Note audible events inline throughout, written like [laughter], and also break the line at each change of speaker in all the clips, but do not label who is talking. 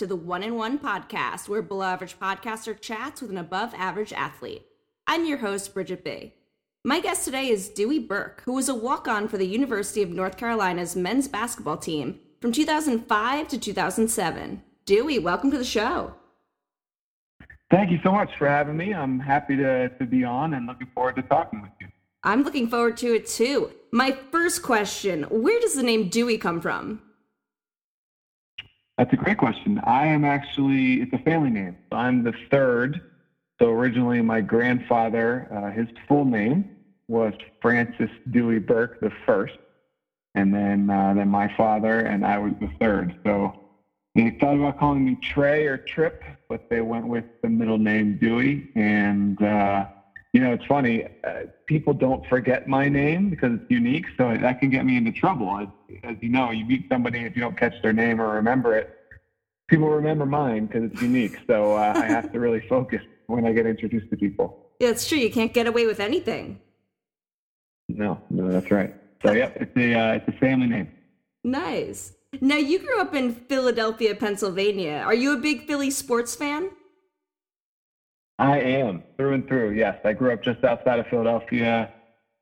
to the One in One podcast, where below average podcaster chats with an above average athlete. I'm your host, Bridget B. My guest today is Dewey Burke, who was a walk on for the University of North Carolina's men's basketball team from 2005 to 2007. Dewey, welcome to the show.
Thank you so much for having me. I'm happy to, to be on and looking forward to talking with you.
I'm looking forward to it too. My first question Where does the name Dewey come from?
That's a great question. I am actually, it's a family name. I'm the third. So originally, my grandfather, uh, his full name was Francis Dewey Burke the first. And then, uh, then my father, and I was the third. So they thought about calling me Trey or Trip, but they went with the middle name Dewey. And, uh, you know, it's funny. Uh, people don't forget my name because it's unique, so that can get me into trouble. As, as you know, you meet somebody if you don't catch their name or remember it, people remember mine because it's unique. So uh, I have to really [laughs] focus when I get introduced to people.
Yeah, it's true. You can't get away with anything.
No, no, that's right. So yeah, it's a uh, it's a family name.
Nice. Now you grew up in Philadelphia, Pennsylvania. Are you a big Philly sports fan?
I am through and through. Yes, I grew up just outside of Philadelphia,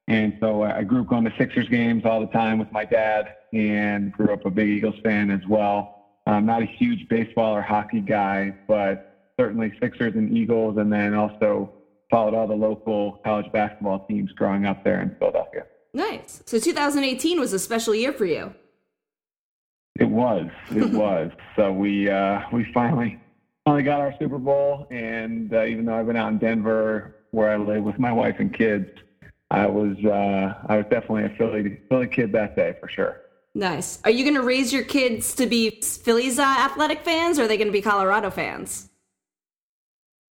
and so I grew up going to Sixers games all the time with my dad, and grew up a big Eagles fan as well. I'm not a huge baseball or hockey guy, but certainly Sixers and Eagles, and then also followed all the local college basketball teams growing up there in Philadelphia.
Nice. So 2018 was a special year for you.
It was. It [laughs] was. So we uh, we finally finally got our Super Bowl, and uh, even though I've been out in Denver, where I live with my wife and kids, I was uh, I was definitely a Philly Philly kid that day for sure.
Nice. Are you going to raise your kids to be Phillies uh, athletic fans, or are they going to be Colorado fans?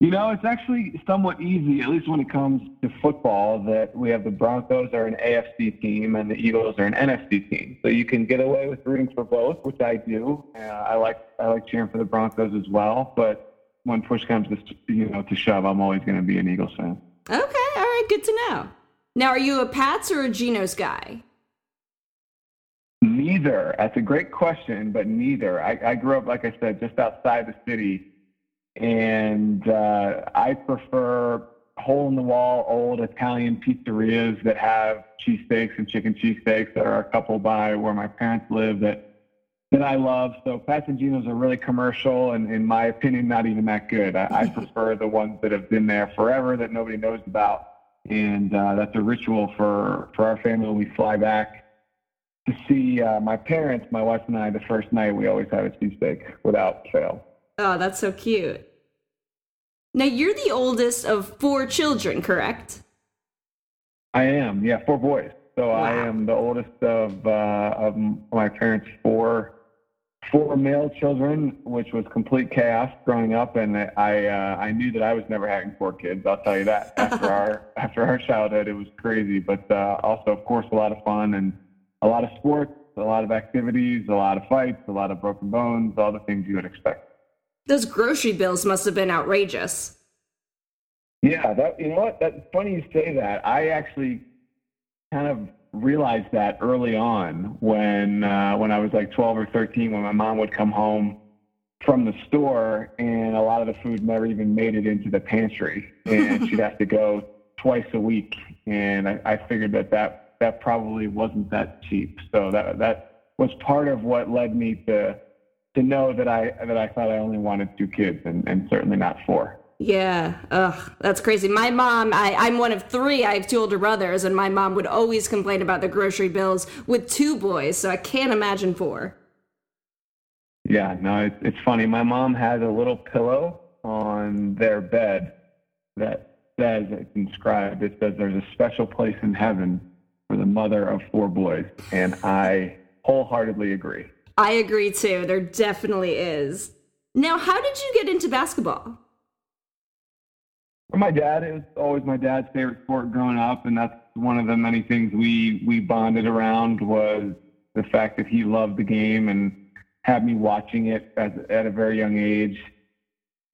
You know, it's actually somewhat easy, at least when it comes to football, that we have the Broncos are an AFC team and the Eagles are an NFC team. So you can get away with rooting for both, which I do. Uh, I like I like cheering for the Broncos as well. But when push comes to you know to shove, I'm always going to be an Eagles fan.
Okay, all right, good to know. Now, are you a Pats or a Geno's guy?
Neither. That's a great question, but neither. I, I grew up, like I said, just outside the city and uh, I prefer hole in the wall old Italian pizzerias that have cheesesteaks and chicken cheesesteaks. There are a couple by where my parents live that that I love. So Geno's are really commercial and in my opinion not even that good. I, I [laughs] prefer the ones that have been there forever that nobody knows about. And uh, that's a ritual for, for our family when we fly back to see uh, my parents, my wife and I, the first night we always have a cheesesteak without fail.
Oh, that's so cute. Now, you're the oldest of four children, correct?
I am, yeah, four boys. So wow. I am the oldest of uh, of my parents' four four male children, which was complete chaos growing up, and I uh, I knew that I was never having four kids. I'll tell you that after our [laughs] after our childhood, it was crazy, but uh, also, of course, a lot of fun and a lot of sports, a lot of activities, a lot of fights, a lot of broken bones, all the things you would expect.
Those grocery bills must have been outrageous.
Yeah, that you know what? That's funny you say that. I actually kind of realized that early on when uh, when I was like 12 or 13, when my mom would come home from the store and a lot of the food never even made it into the pantry, and she'd have to go [laughs] twice a week. And I, I figured that that that probably wasn't that cheap. So that that was part of what led me to to know that I that I thought I only wanted two kids and, and certainly not four.
Yeah, ugh, that's crazy. My mom, I, I'm one of three. I have two older brothers, and my mom would always complain about the grocery bills with two boys, so I can't imagine four.
Yeah, no, it's, it's funny. My mom has a little pillow on their bed that says, it's inscribed, it says there's a special place in heaven for the mother of four boys. And I wholeheartedly agree.
I agree too. There definitely is. Now, how did you get into basketball?
My dad, it was always my dad's favorite sport growing up, and that's one of the many things we we bonded around was the fact that he loved the game and had me watching it as, at a very young age.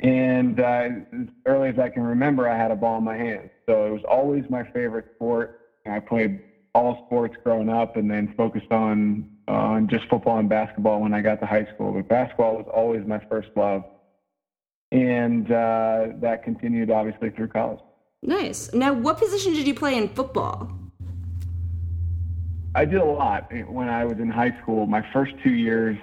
And uh, as early as I can remember, I had a ball in my hand, so it was always my favorite sport. I played all sports growing up, and then focused on on just football and basketball when I got to high school, but basketball was always my first love. And uh, that continued obviously through college.
Nice. Now, what position did you play in football?
I did a lot when I was in high school. My first two years,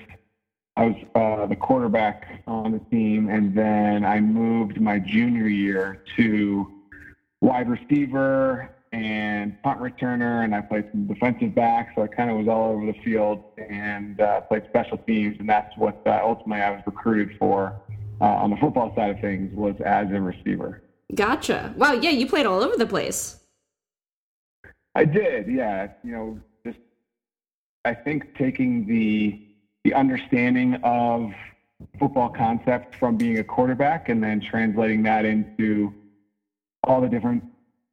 I was uh, the quarterback on the team, and then I moved my junior year to wide receiver and punt returner, and I played some defensive back, so I kind of was all over the field and uh, played special teams, and that's what uh, ultimately I was recruited for uh, on the football side of things was as a receiver.
Gotcha. Wow. Yeah, you played all over the place.
I did. Yeah. You know, just I think taking the the understanding of football concepts from being a quarterback and then translating that into all the different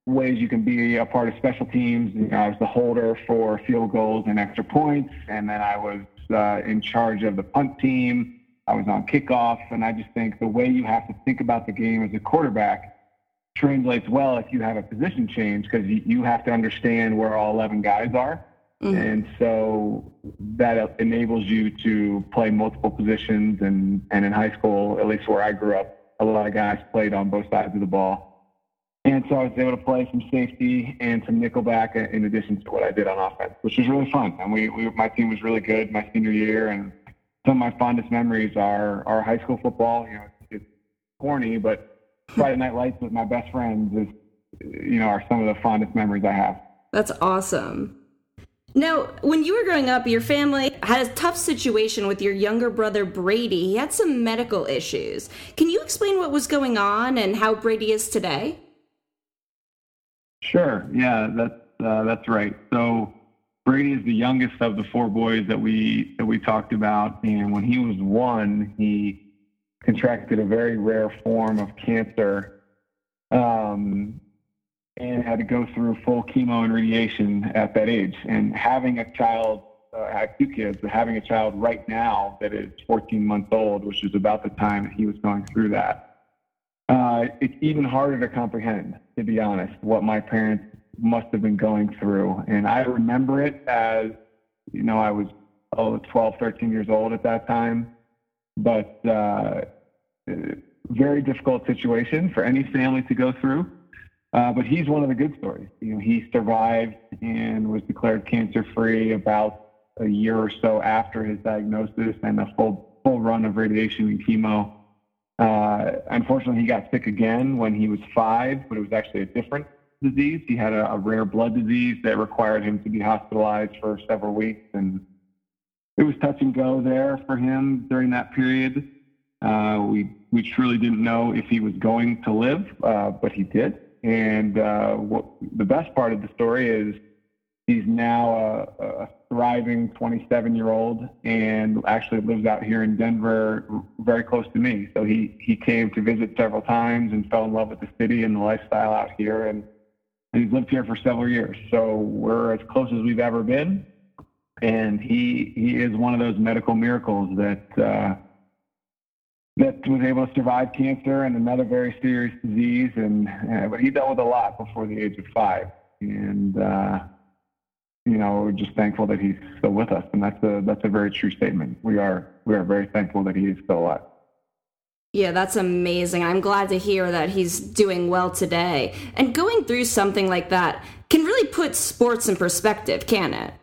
ways you can be a part of special teams. You know, I was the holder for field goals and extra points, and then I was uh, in charge of the punt team. I was on kickoff, and I just think the way you have to think about the game as a quarterback translates well if you have a position change because you, you have to understand where all 11 guys are. Mm-hmm. And so that enables you to play multiple positions. And, and in high school, at least where I grew up, a lot of guys played on both sides of the ball. And so I was able to play some safety and some nickelback in addition to what I did on offense, which was really fun. And we, we my team was really good my senior year. And some of my fondest memories are, are high school football. You know, it's, it's corny, but Friday Night Lights with my best friends is, you know, are some of the fondest memories I have.
That's awesome. Now, when you were growing up, your family had a tough situation with your younger brother Brady. He had some medical issues. Can you explain what was going on and how Brady is today?
Sure. Yeah, that's uh, that's right. So Brady is the youngest of the four boys that we that we talked about, and when he was one, he contracted a very rare form of cancer um, and had to go through full chemo and radiation at that age. And having a child, uh, I two kids, but having a child right now that is 14 months old, which is about the time that he was going through that, uh, it's even harder to comprehend, to be honest, what my parents must have been going through. And I remember it as, you know, I was oh, 12, 13 years old at that time. But uh, very difficult situation for any family to go through. Uh, but he's one of the good stories. You know, he survived and was declared cancer free about a year or so after his diagnosis and a full full run of radiation and chemo. Uh, unfortunately, he got sick again when he was five, but it was actually a different disease. He had a, a rare blood disease that required him to be hospitalized for several weeks, and it was touch and go there for him during that period. Uh, we we truly didn't know if he was going to live, uh, but he did. And uh, what the best part of the story is he's now a, a thriving 27 year old and actually lives out here in Denver, very close to me. So he he came to visit several times and fell in love with the city and the lifestyle out here, and, and he's lived here for several years. So we're as close as we've ever been. And he he is one of those medical miracles that uh, that was able to survive cancer and another very serious disease. And uh, but he dealt with a lot before the age of five, and uh, you know just thankful that he's still with us. And that's a that's a very true statement. We are we are very thankful that he is still alive.
Yeah, that's amazing. I'm glad to hear that he's doing well today. And going through something like that can really put sports in perspective, can it?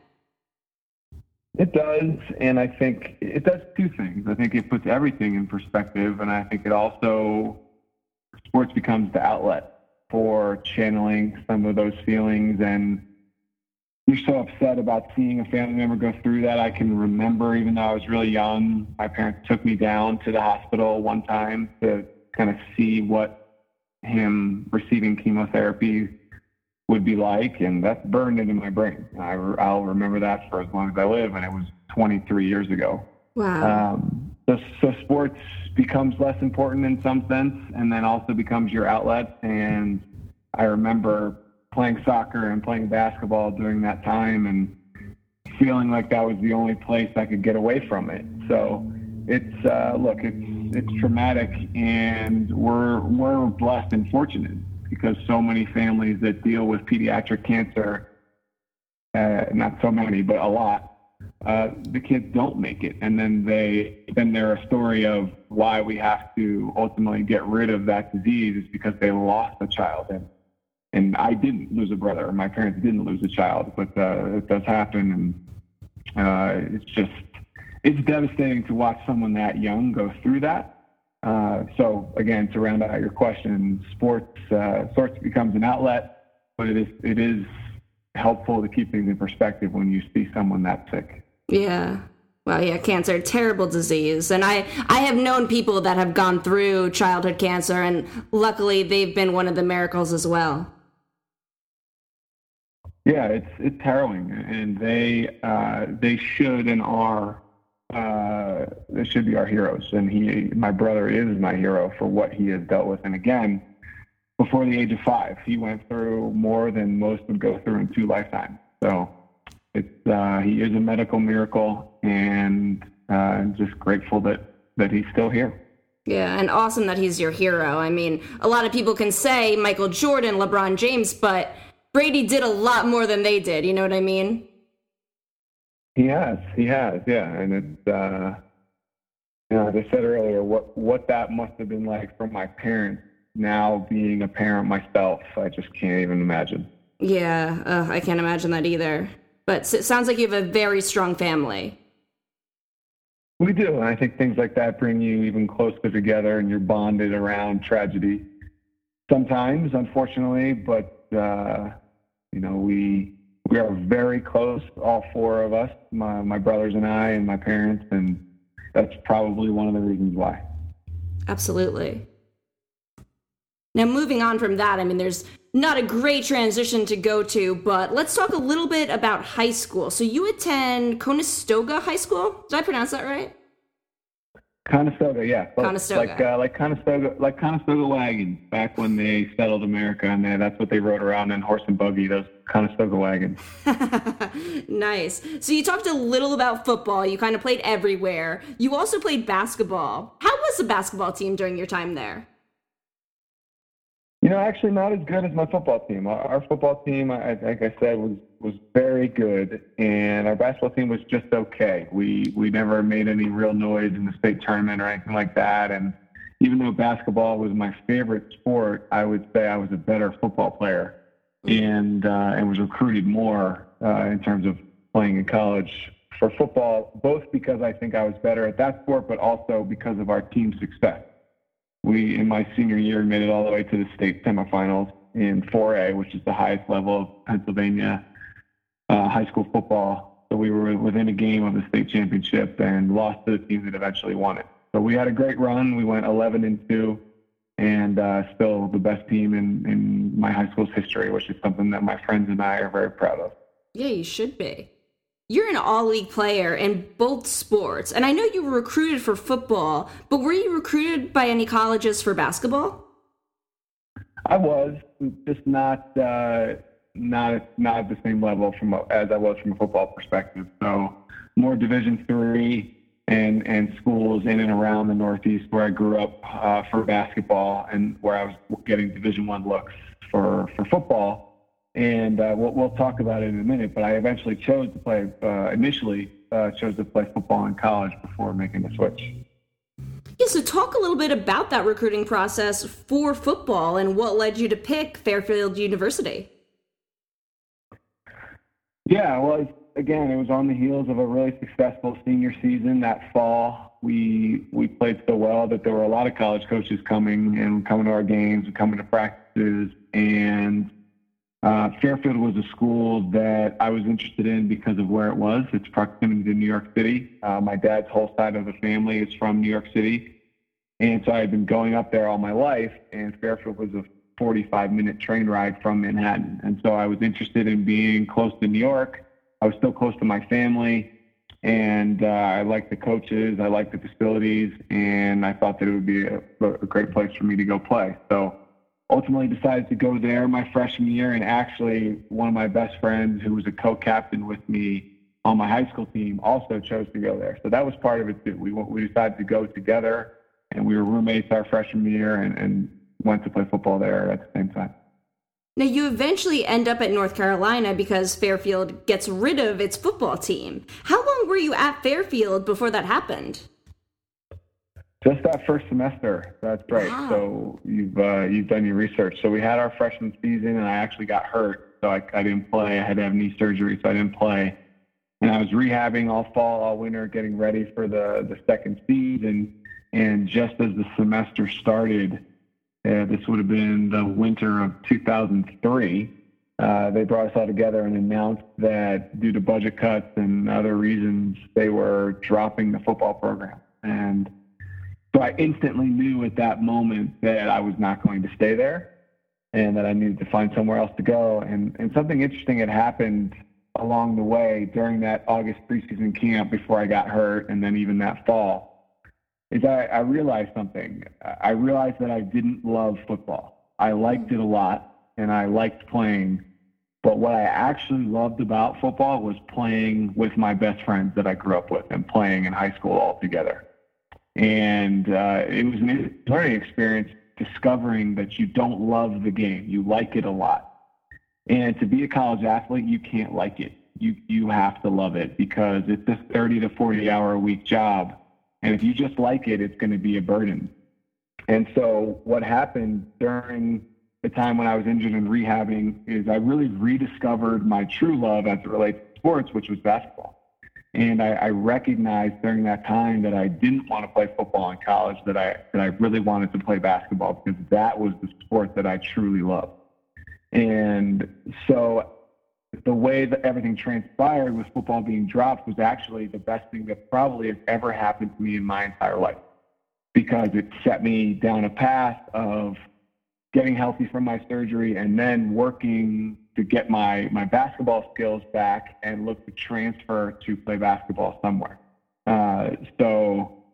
It does, and I think it does two things. I think it puts everything in perspective, and I think it also sports becomes the outlet for channeling some of those feelings. And you're so upset about seeing a family member go through that. I can remember, even though I was really young, my parents took me down to the hospital one time to kind of see what him receiving chemotherapy would be like, and that's burned into my brain. I, will remember that for as long as I live, and it was 23 years ago.
Wow.
Um, so, so sports becomes less important in some sense, and then also becomes your outlet. And I remember playing soccer and playing basketball during that time, and feeling like that was the only place I could get away from it. So it's uh, look, it's it's traumatic, and we're we're blessed and fortunate because so many families that deal with pediatric cancer, uh, not so many, but a lot, uh, the kids don't make it, and then they then they're a story of why we have to ultimately get rid of that disease is because they lost a child, and and I didn't lose a brother, my parents didn't lose a child, but uh, it does happen, and uh, it's just it's devastating to watch someone that young go through that. Uh, so again, to round out your question, sports uh, sports becomes an outlet, but it is it is helpful to keep things in perspective when you see someone that sick.
Yeah. Well, yeah, cancer, terrible disease. And I, I have known people that have gone through childhood cancer, and luckily they've been one of the miracles as well.
Yeah, it's it's harrowing, and they uh, they should and are uh, they should be our heroes. And he, my brother, is my hero for what he has dealt with. And again, before the age of five, he went through more than most would go through in two lifetimes. So it's uh, he is a medical miracle, and uh, just grateful that that he's still here.
Yeah, and awesome that he's your hero. I mean, a lot of people can say Michael Jordan, LeBron James, but Brady did a lot more than they did. You know what I mean?
He has, he has, yeah, and it's. Uh, you know, as I said earlier, what what that must have been like for my parents. Now being a parent myself, I just can't even imagine.
Yeah, uh, I can't imagine that either. But it sounds like you have a very strong family.
We do. And I think things like that bring you even closer together and you're bonded around tragedy. Sometimes, unfortunately, but, uh, you know, we, we are very close, all four of us, my, my brothers and I, and my parents, and that's probably one of the reasons why.
Absolutely. Now, moving on from that, I mean, there's not a great transition to go to, but let's talk a little bit about high school. So you attend Conestoga High School. Did I pronounce that right?
Conestoga, yeah.
Conestoga.
Like, uh, like Conestoga, like Conestoga wagons back when they settled America, and they, that's what they rode around in horse and buggy. Those Conestoga wagons. [laughs]
nice. So you talked a little about football. You kind of played everywhere. You also played basketball. How was the basketball team during your time there?
You know, actually, not as good as my football team. Our, football team, I, like I said, was was very good, and our basketball team was just okay. We we never made any real noise in the state tournament or anything like that. And even though basketball was my favorite sport, I would say I was a better football player, and uh, and was recruited more uh, in terms of playing in college for football, both because I think I was better at that sport, but also because of our team success we in my senior year made it all the way to the state semifinals in 4A, which is the highest level of Pennsylvania uh, high school football. So we were within a game of the state championship and lost to the team that eventually won it. So we had a great run. We went 11 and two, and uh, still the best team in in my high school's history, which is something that my friends and I are very proud of.
Yeah, you should be you're an all league player in both sports. And I know you were recruited for football, but were you recruited by any colleges for basketball?
I was, just not uh, not not at the same level from as I was from a football perspective. So more Division three and and schools in and around the Northeast where I grew up uh, for basketball and where I was getting Division one looks for for football and uh, we'll, we'll talk about it in a minute. But I eventually chose to play. Uh, initially, uh, chose to play football in college before making the switch.
Yeah, so talk a little bit about that recruiting process for football and what led you to pick Fairfield University.
Yeah, well, again, it was on the heels of a really successful senior season that fall. We we played so well that there were a lot of college coaches coming and coming to our games and coming to practices and uh, Fairfield was a school that I was interested in because of where it was, its proximity to New York City. Uh, my dad's whole side of the family is from New York City. And so I had been going up there all my life, and Fairfield was a 45 minute train ride from Manhattan. And so I was interested in being close to New York. I was still close to my family, and uh, I liked the coaches, I liked the facilities, and I thought that it would be a, a great place for me to go play. So ultimately decided to go there my freshman year. And actually, one of my best friends, who was a co-captain with me on my high school team, also chose to go there. So that was part of it too. We we decided to go together, and we were roommates our freshman year, and, and went to play football there at the same time.
Now, you eventually end up at North Carolina because Fairfield gets rid of its football team. How long were you at Fairfield before that happened?
Just that first semester. That's right. Wow. So you've uh, you've done your research. So we had our freshman season, and I actually got hurt, so I, I didn't play. I had to have knee surgery, so I didn't play. And I was rehabbing all fall, all winter, getting ready for the the second season. And just as the semester started, uh, this would have been the winter of 2003. Uh, they brought us all together and announced that due to budget cuts and other reasons, they were dropping the football program. And so I instantly knew at that moment that I was not going to stay there and that I needed to find somewhere else to go. And, and something interesting had happened along the way during that August preseason camp before I got hurt and then even that fall is I, I realized something. I realized that I didn't love football. I liked mm. it a lot and I liked playing. But what I actually loved about football was playing with my best friends that I grew up with and playing in high school all together. And uh, it was an learning experience discovering that you don't love the game. You like it a lot. And to be a college athlete, you can't like it. You, you have to love it because it's a 30 to 40 hour a week job. And if you just like it, it's going to be a burden. And so what happened during the time when I was injured and rehabbing is I really rediscovered my true love as it relates to sports, which was basketball. And I, I recognized during that time that I didn't want to play football in college, that I, that I really wanted to play basketball because that was the sport that I truly loved. And so the way that everything transpired with football being dropped was actually the best thing that probably has ever happened to me in my entire life because it set me down a path of getting healthy from my surgery and then working to get my, my basketball skills back and look to transfer to play basketball somewhere. Uh, so,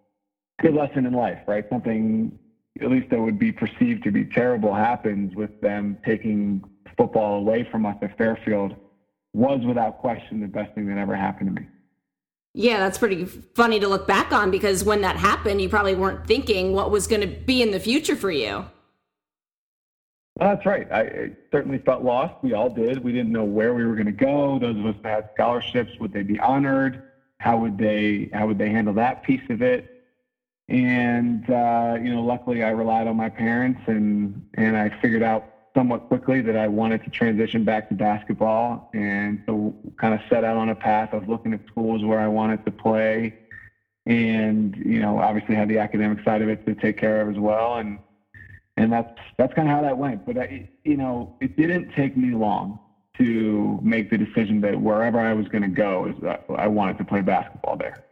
good lesson in life, right? Something at least that would be perceived to be terrible happens with them taking football away from us at Fairfield was without question the best thing that ever happened to me.
Yeah, that's pretty funny to look back on because when that happened, you probably weren't thinking what was going to be in the future for you.
That's right. I, I certainly felt lost. We all did. We didn't know where we were going to go. Those of us that had scholarships, would they be honored? How would they How would they handle that piece of it? And uh, you know, luckily, I relied on my parents, and and I figured out somewhat quickly that I wanted to transition back to basketball, and so kind of set out on a path of looking at schools where I wanted to play, and you know, obviously had the academic side of it to take care of as well, and and that's that's kind of how that went. But I, you know, it didn't take me long to make the decision that wherever I was going to go is I wanted to play basketball there.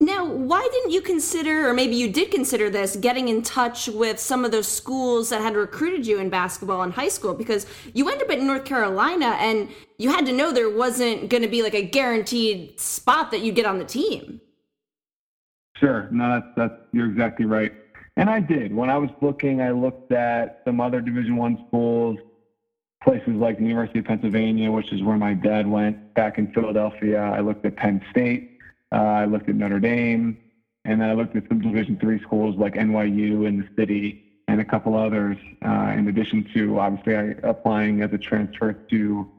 Now, why didn't you consider, or maybe you did consider this, getting in touch with some of those schools that had recruited you in basketball in high school? Because you end up at North Carolina and you had to know there wasn't going to be like a guaranteed spot that you'd get on the team.
Sure. No, that's, that's, you're exactly right. And I did. When I was looking, I looked at some other Division One schools, places like the University of Pennsylvania, which is where my dad went back in Philadelphia. I looked at Penn State. Uh, I looked at Notre Dame, and then I looked at some Division Three schools like NYU in the city and a couple others. Uh, in addition to obviously I, applying as a transfer to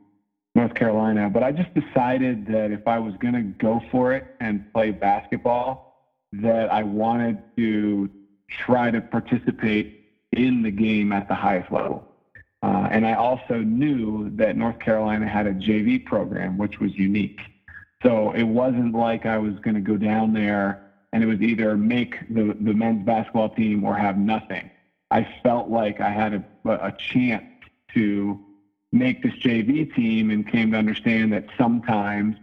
North Carolina, but I just decided that if I was going to go for it and play basketball, that I wanted to try to participate in the game at the highest level. Uh, and I also knew that North Carolina had a JV program, which was unique. So it wasn't like I was going to go down there and it was either make the, the men's basketball team or have nothing. I felt like I had a, a chance to make this JV team and came to understand that sometimes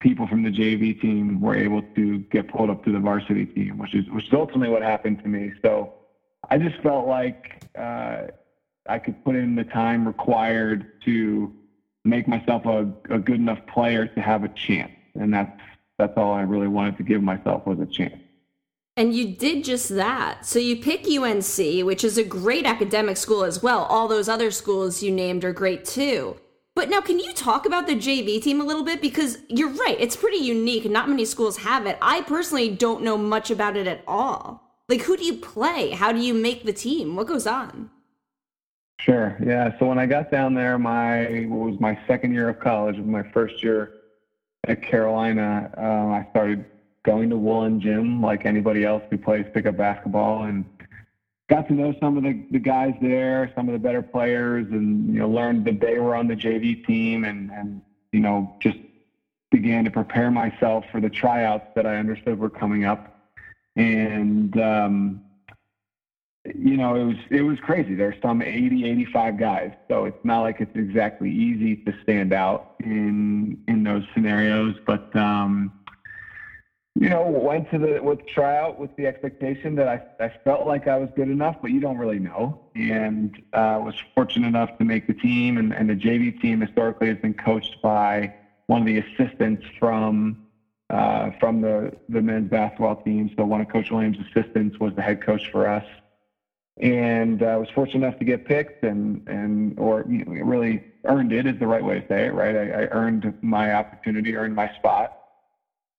people from the JV team were able to get pulled up to the varsity team, which is which is ultimately what happened to me. So I just felt like uh, I could put in the time required to make myself a, a good enough player to have a chance, and that's that's all I really wanted to give myself was a chance.
And you did just that. So you pick UNC, which is a great academic school as well. All those other schools you named are great too. But now, can you talk about the JV team a little bit? Because you're right, it's pretty unique. Not many schools have it. I personally don't know much about it at all. Like, who do you play? How do you make the team? What goes on?
Sure. Yeah. So when I got down there, my what was my second year of college, my first year at Carolina. Um, I started going to Woollen Gym like anybody else who plays pickup basketball, and got to know some of the, the guys there, some of the better players, and you know learned that they were on the JV team, and and you know just began to prepare myself for the tryouts that I understood were coming up, and um, you know, it was it was crazy. There's some 80, 85 guys, so it's not like it's exactly easy to stand out in in those scenarios. But um, you know, went to the with tryout with the expectation that I I felt like I was good enough, but you don't really know. And uh, was fortunate enough to make the team, and, and the JV team historically has been coached by one of the assistants from. Uh, from the, the men's basketball team. So one of Coach Williams' assistants was the head coach for us and I uh, was fortunate enough to get picked and and or you know, really earned it is the right way to say it right I, I earned my opportunity earned my spot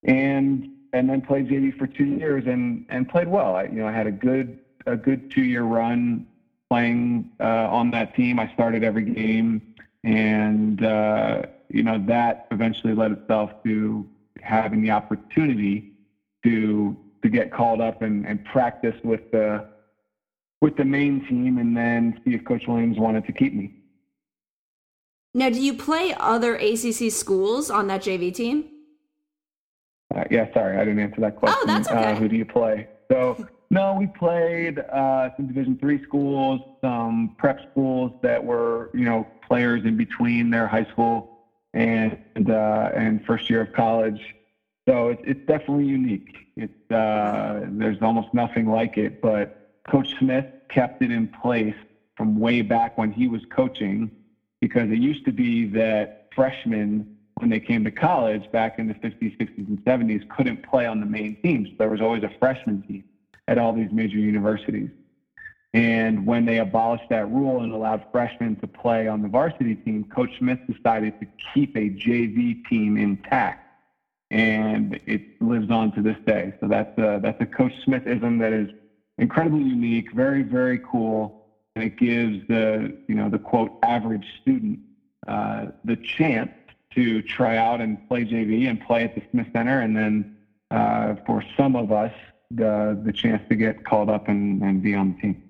and and then played JV for two years and and played well I you know I had a good a good two year run playing uh, on that team I started every game and uh, you know that eventually led itself to having the opportunity to to get called up and, and practice with the with the main team and then see if Coach Williams wanted to keep me.
Now, do you play other ACC schools on that JV team?
Uh, yeah, sorry, I didn't answer that question.
Oh, that's okay.
Uh, who do you play? So, no, we played uh, some Division three schools, some prep schools that were, you know, players in between their high school and uh, and first year of college. So it's it's definitely unique. It's uh, there's almost nothing like it, but Coach Smith kept it in place from way back when he was coaching because it used to be that freshmen, when they came to college back in the 50s, 60s, and 70s, couldn't play on the main teams. There was always a freshman team at all these major universities. And when they abolished that rule and allowed freshmen to play on the varsity team, Coach Smith decided to keep a JV team intact. And it lives on to this day. So that's a, that's a Coach Smithism that is incredibly unique, very, very cool. And it gives the, you know, the quote, average student uh, the chance to try out and play JV and play at the Smith Center. And then uh, for some of us, the, the chance to get called up and, and be on the team.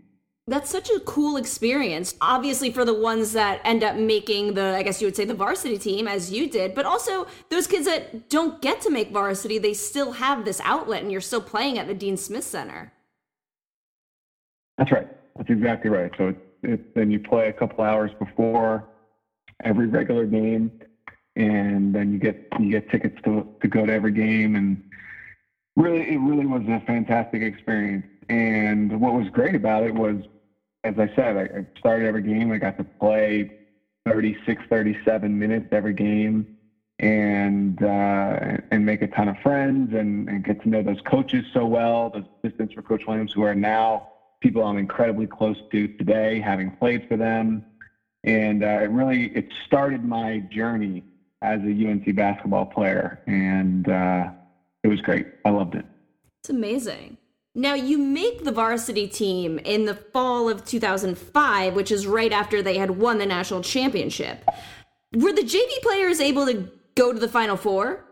That's such a cool experience. Obviously, for the ones that end up making the, I guess you would say, the varsity team, as you did, but also those kids that don't get to make varsity, they still have this outlet and you're still playing at the Dean Smith Center.
That's right. That's exactly right. So it's, it's then you play a couple hours before every regular game, and then you get you get tickets to to go to every game, and really it really was a fantastic experience. And what was great about it was, as I said, I, I started every game. I got to play 36, 37 minutes every game and uh, and make a ton of friends and, and get to know those coaches so well, those assistants for Coach Williams who are now people I'm incredibly close to today, having played for them. And uh, it really it started my journey as a UNC basketball player, and uh, it was great. I loved it.
It's amazing. Now, you make the varsity team in the fall of 2005, which is right after they had won the national championship. Were the JV players able to go to the Final Four?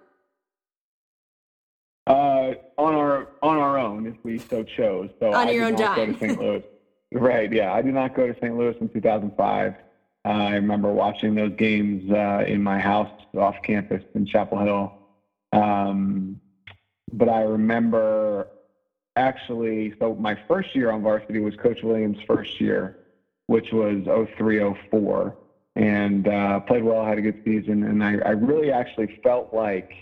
Uh, on our on our own, if we so chose. So
on
I
your own dime.
go to St. Louis. right? Yeah, I did not go to St. Louis in 2005. Uh, I remember watching those games uh, in my house off campus in Chapel Hill. Um, but I remember actually, so my first year on varsity was Coach Williams' first year, which was 0304, and uh, played well, had a good season, and I, I really actually felt like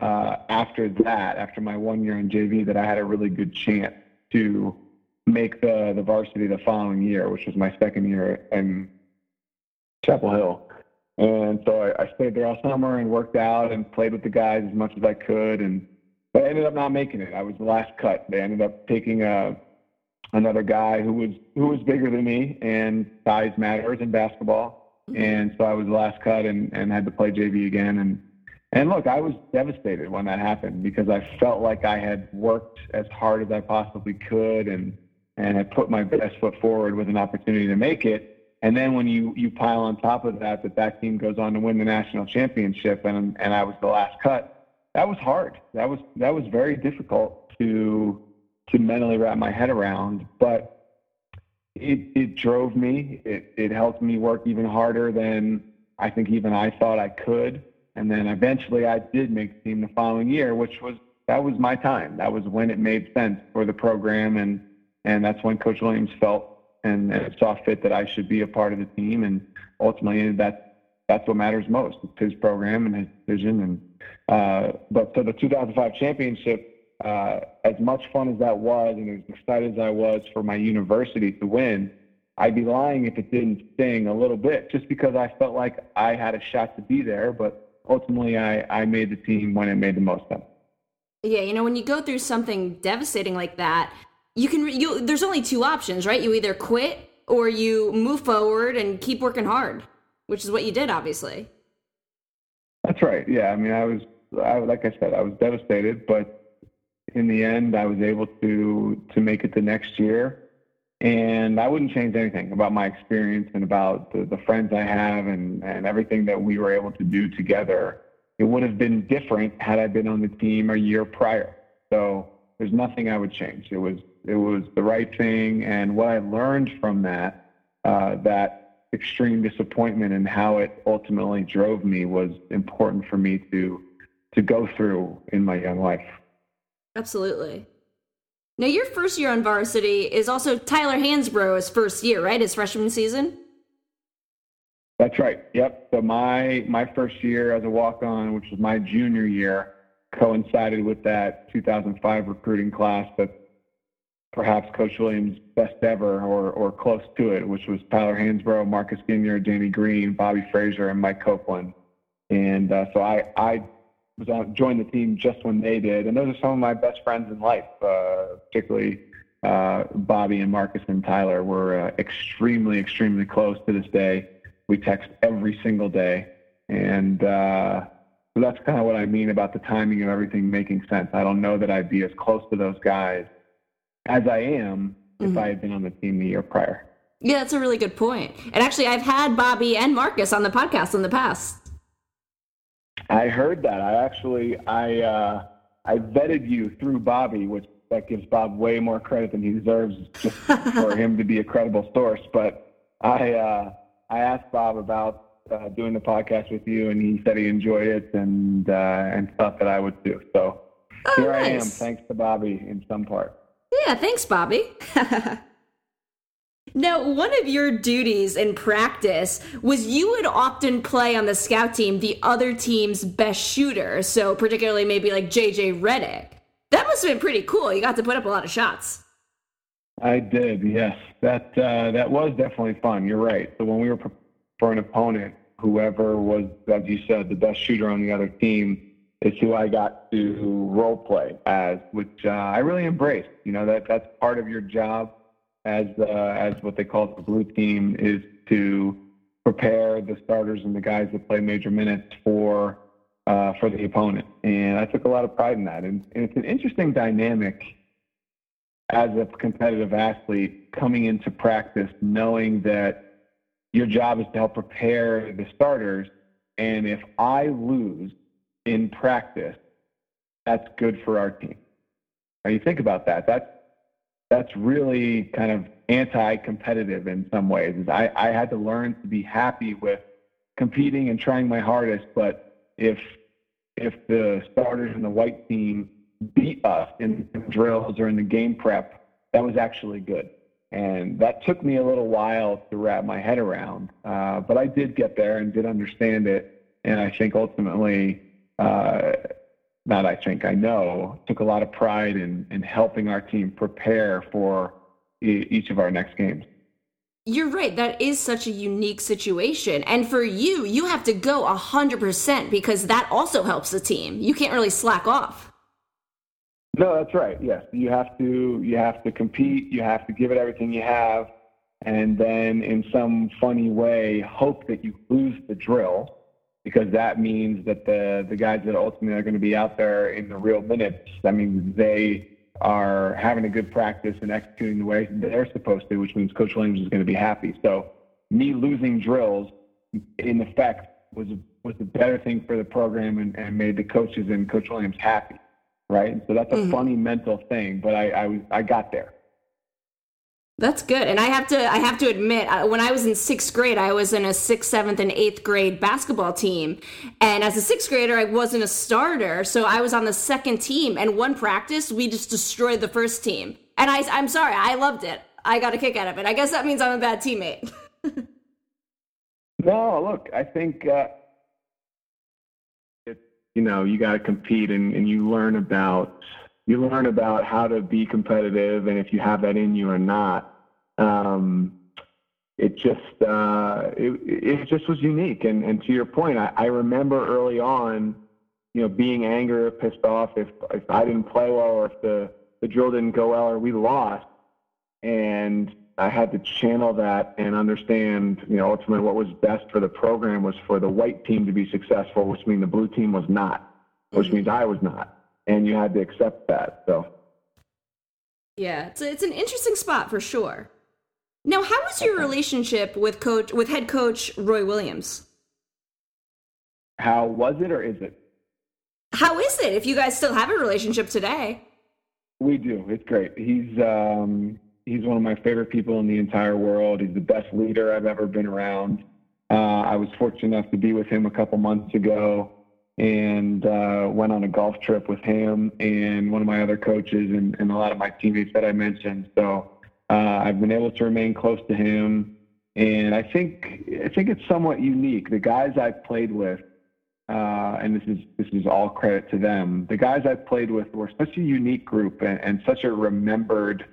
uh, after that, after my one year in JV, that I had a really good chance to make the the varsity the following year, which was my second year in Chapel Hill. And so I, I stayed there all summer and worked out and played with the guys as much as I could. And but I ended up not making it. I was the last cut. They ended up taking a another guy who was who was bigger than me, and size matters in basketball.
Mm-hmm.
And so I was the last cut and, and had to play JV again. And and look, I was devastated when that happened because I felt like I had worked as hard as I possibly could and and had put my best foot forward with an opportunity to make it. And then when you you pile on top of that that that team goes on to win the national championship, and and I was the last cut, that was hard. That was that was very difficult to to mentally wrap my head around. But it it drove me. It it helped me work even harder than I think even I thought I could. And then eventually I did make the team the following year, which was that was my time. That was when it made sense for the program and and that's when Coach Williams felt and, saw fit that I should be a part of the team and ultimately that that's what matters most. It's his program and his vision and uh, but for the 2005 championship uh, as much fun as that was and as excited as I was for my university to win, I'd be lying if it didn't sting a little bit just because I felt like I had a shot to be there. But ultimately, I, I made the team when it made the most sense.
Yeah, you know, when you go through something devastating like that, you can, you, there's only two options, right? You either quit or you move forward and keep working hard, which is what you did, obviously.
That's right. Yeah. I mean, I was, I, like I said, I was devastated, but in the end, I was able to to make it the next year, and I wouldn't change anything about my experience and about the, the friends I have and and everything that we were able to do together. It would have been different had I been on the team a year prior. So there's nothing I would change. It was it was the right thing, and what I learned from that uh, that extreme disappointment and how it ultimately drove me was important for me to to go through in my young life.
Absolutely. Now, your first year on varsity is also Tyler Hansbrough's first year, right? His freshman season.
That's right. Yep. So my my first year as a walk on, which was my junior year, coincided with that 2005 recruiting class that perhaps Coach Williams' best ever or or close to it, which was Tyler Hansbrough, Marcus Ginyard, Danny Green, Bobby Frasor, and Mike Copeland. And uh, so I I was joined the team just when they did, and those are some of my best friends in life. Uh, particularly uh, Bobby and Marcus and Tyler were uh, extremely, extremely close to this day. We text every single day, and uh, so that's kind of what I mean about the timing of everything making sense. I don't know that I'd be as close to those guys as I am mm-hmm. if I had been on the team the year prior.
Yeah, that's a really good point. And actually, I've had Bobby and Marcus on the podcast in the past.
I heard that. I actually I uh, I vetted you through Bobby, which that gives Bob way more credit than he deserves just [laughs] for him to be a credible source. But I uh, I asked Bob about uh, doing the podcast with you, and he said he enjoyed it and uh, and thought that I would too. So oh, here nice. I am, thanks to Bobby in some part.
Yeah, thanks, Bobby. [laughs] Now, one of your duties in practice was you would often play on the scout team the other team's best shooter, so particularly maybe like JJ Redick. That must have been pretty cool. You got to put up a lot of shots.
I did, yes. That uh, that was definitely fun. You're right. So when we were for an opponent, whoever was, as you said, the best shooter on the other team is who I got to role play as, which uh, I really embraced. You know that that's part of your job as uh, as what they call the blue team is to prepare the starters and the guys that play major minutes for uh, for the opponent. And I took a lot of pride in that. And, and it's an interesting dynamic as a competitive athlete coming into practice, knowing that your job is to help prepare the starters. And if I lose in practice, that's good for our team. Now you think about that. That's that's really kind of anti-competitive in some ways. I, I had to learn to be happy with competing and trying my hardest, but if if the starters in the white team beat us in drills or in the game prep, that was actually good. And that took me a little while to wrap my head around, uh, but I did get there and did understand it. And I think ultimately, uh, not I think, I know, took a lot of pride in, in helping our team prepare for e- each of our next games.
You're right. That is such a unique situation. And for you, you have to go 100% because that also helps the team. You can't really slack off.
No, that's right. Yes. You have to you have to compete, you have to give it everything you have and then in some funny way hope that you lose the drill because that means that the the guys that ultimately are going to be out there in the real minutes, that means they are having a good practice and executing the way they're supposed to, which means Coach Williams is going to be happy. So me losing drills, in effect, was was the better thing for the program and, and made the coaches and Coach Williams happy, right? And so that's a mm-hmm. funny mental thing, but I, I I got there.
That's good, and I have to I have to admit, uh, when I was in sixth grade, I was in a sixth, seventh, and eighth grade basketball team, and as a sixth grader, I wasn't a starter, so I was on the second team. And one practice, we just destroyed the first team, and I I'm sorry, I loved it. I got a kick out of it. I guess that means I'm a bad teammate.
no, look, I think uh, it, you know you got to compete, and, and you learn about you learn about how to be competitive and if you have that in you or not. Um, it just uh, it, it just was unique. And, and to your point, I, I remember early on, you know, being angry or pissed off if if I didn't play well or if the the drill didn't go well or we lost, and I had to channel that and understand, you know, ultimately what was best for the program was for the white team to be successful, which means the blue team was not, which mm-hmm. means I was not and you had to accept that. So,
yeah, it's a, it's an interesting spot for sure. Now, how was your relationship with coach with head coach Roy Williams?
How was it, or is it?
How is it? If you guys still have a relationship today,
we do. It's great. He's um, he's one of my favorite people in the entire world. He's the best leader I've ever been around. Uh, I was fortunate enough to be with him a couple months ago and uh, went on a golf trip with him and one of my other coaches and, and a lot of my teammates that I mentioned. So uh, I've been able to remain close to him, and I think I think it's somewhat unique. The guys I've played with, uh, and this is this is all credit to them. The guys I've played with were such a unique group and, and such a remembered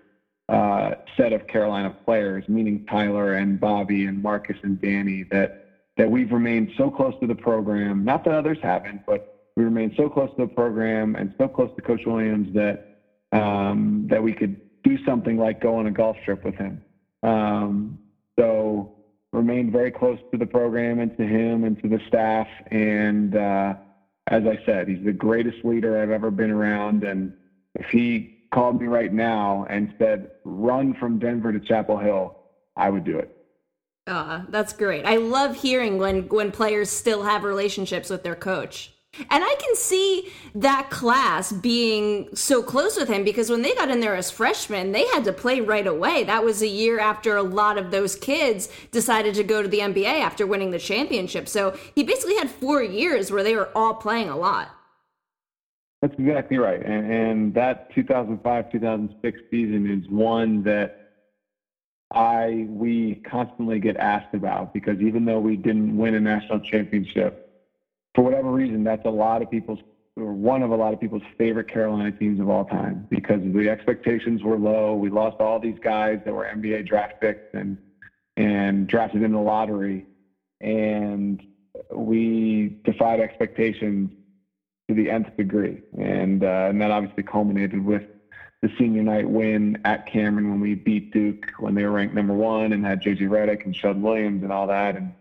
uh, set of Carolina players, meaning Tyler and Bobby and Marcus and Danny, that that we've remained so close to the program. Not that others haven't, but we remained so close to the program and so close to Coach Williams that um, that we could do something like go on a golf trip with him. Um, so remained very close to the program and to him and to the staff. And uh, as I said, he's the greatest leader I've ever been around. And if he called me right now and said, "Run from Denver to Chapel Hill," I would do it.
Uh, that's great. I love hearing when when players still have relationships with their coach. And I can see that class being so close with him because when they got in there as freshmen, they had to play right away. That was a year after a lot of those kids decided to go to the NBA after winning the championship. So he basically had four years where they were all playing a lot.
That's exactly right. And, and that 2005 2006 season is one that I we constantly get asked about because even though we didn't win a national championship, for whatever reason, that's a lot of people's or one of a lot of people's favorite Carolina teams of all time because the expectations were low. We lost all these guys that were NBA draft picks and and drafted in the lottery, and we defied expectations to the nth degree, and uh, and that obviously culminated with the senior night win at Cameron when we beat Duke when they were ranked number one and had JJ Redick and Sheldon Williams and all that. And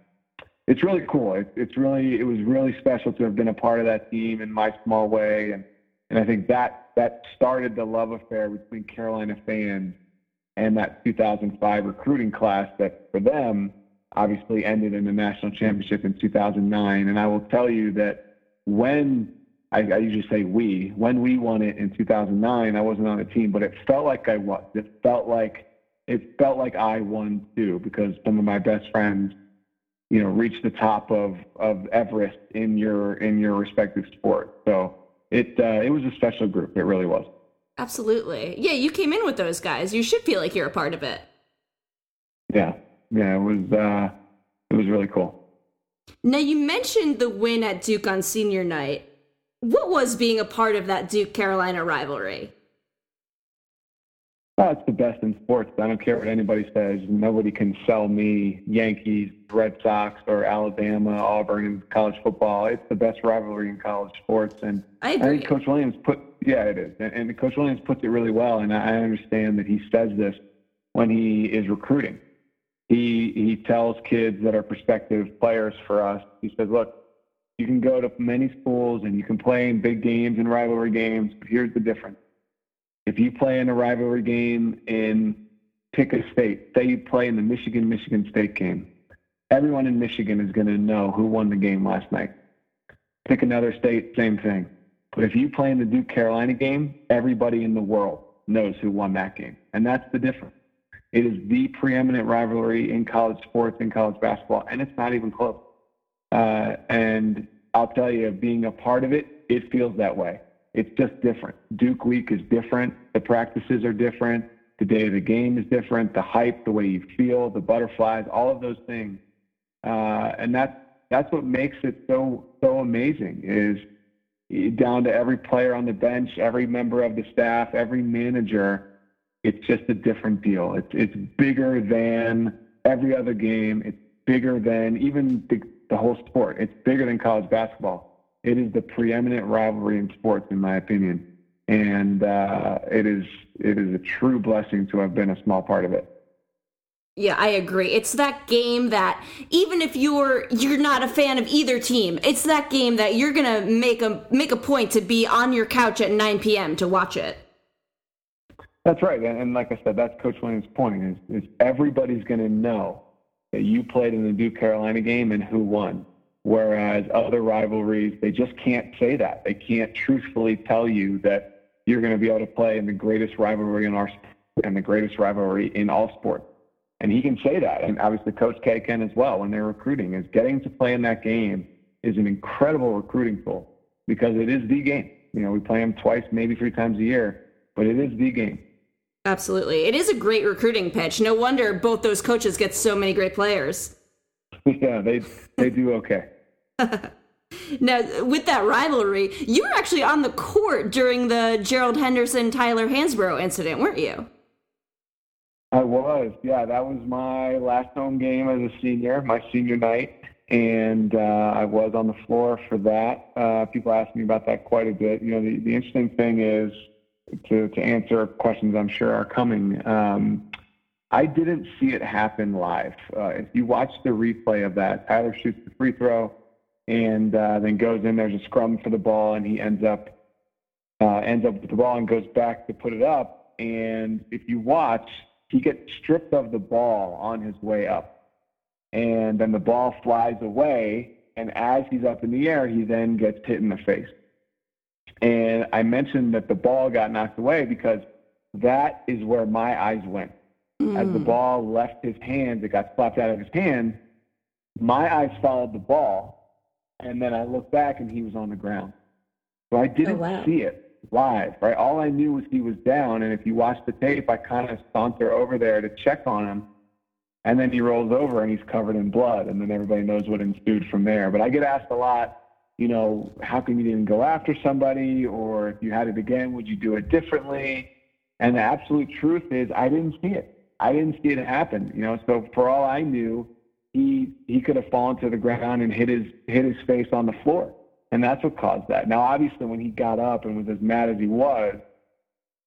it's really cool. It, it's really it was really special to have been a part of that team in my small way. And and I think that that started the love affair between Carolina fans and that 2005 recruiting class that for them obviously ended in the national championship in 2009. And I will tell you that when I, I usually say we. When we won it in 2009, I wasn't on the team, but it felt like I was. It felt like it felt like I won too because some of my best friends, you know, reached the top of of Everest in your in your respective sport. So it uh, it was a special group. It really was.
Absolutely. Yeah, you came in with those guys. You should feel like you're a part of it.
Yeah. Yeah, it was uh it was really cool.
Now you mentioned the win at Duke on senior night what was being a part of that Duke Carolina rivalry?
Oh, it's the best in sports. I don't care what anybody says. Nobody can sell me Yankees, Red Sox, or Alabama, Auburn in college football. It's the best rivalry in college sports. And
I.
I think Coach Williams put, yeah, it is. And, and Coach Williams puts it really well. And I understand that he says this when he is recruiting. He he tells kids that are prospective players for us. He says, look, you can go to many schools and you can play in big games and rivalry games, but here's the difference. If you play in a rivalry game in pick a state, say you play in the Michigan Michigan State game, everyone in Michigan is going to know who won the game last night. Pick another state, same thing. But if you play in the Duke Carolina game, everybody in the world knows who won that game. And that's the difference. It is the preeminent rivalry in college sports and college basketball, and it's not even close. Uh, and I'll tell you, being a part of it, it feels that way. It's just different. Duke Week is different. The practices are different. The day of the game is different. The hype, the way you feel, the butterflies, all of those things. Uh, and that's that's what makes it so so amazing. Is down to every player on the bench, every member of the staff, every manager. It's just a different deal. It's it's bigger than every other game. It's bigger than even the, the whole sport. It's bigger than college basketball. It is the preeminent rivalry in sports, in my opinion and uh, it is it is a true blessing to have been a small part of it.
Yeah, I agree. It's that game that even if you're you're not a fan of either team, it's that game that you're gonna make a make a point to be on your couch at 9 p.m. to watch it.
That's right, and, and like I said, that's Coach Williams' point: is, is everybody's gonna know that you played in the Duke Carolina game and who won. Whereas other rivalries, they just can't say that. They can't truthfully tell you that you're going to be able to play in the greatest rivalry in our and the greatest rivalry in all sports. And he can say that. And obviously, Coach K can as well when they're recruiting. Is getting to play in that game is an incredible recruiting tool because it is the game. You know, we play them twice, maybe three times a year, but it is the game.
Absolutely. It is a great recruiting pitch. No wonder both those coaches get so many great players. [laughs]
yeah, they they do okay. [laughs]
Now, with that rivalry, you were actually on the court during the Gerald Henderson Tyler Hansbrough incident, weren't you?
I was. Yeah, that was my last home game as a senior, my senior night, and uh, I was on the floor for that. Uh, people ask me about that quite a bit. You know, the, the interesting thing is to to answer questions I'm sure are coming. Um, I didn't see it happen live. Uh, if you watch the replay of that, Tyler shoots the free throw and uh, then goes in. There's a scrum for the ball, and he ends up uh, ends up with the ball and goes back to put it up. And if you watch, he gets stripped of the ball on his way up, and then the ball flies away. And as he's up in the air, he then gets hit in the face. And I mentioned that the ball got knocked away because that is where my eyes went. Mm. As the hmm. ball left his hands, it got slapped out of his hand. My eyes followed the ball and then I looked back and he was on the ground. So I didn't oh, wow. see it live, right? All I knew was he was down, and if you watch the tape, I kind of saunter over there to check on him, and then he rolls over and he's covered in blood, and then everybody knows what ensued from there. But I get asked a lot, you know, how come you didn't go after somebody, or if you had it again, would you do it differently? And the absolute truth is, I didn't see it. I didn't see it happen. You know, so for all I knew, he he could have fallen to the ground and hit his hit his face on the floor, and that's what caused that. Now, obviously, when he got up and was as mad as he was,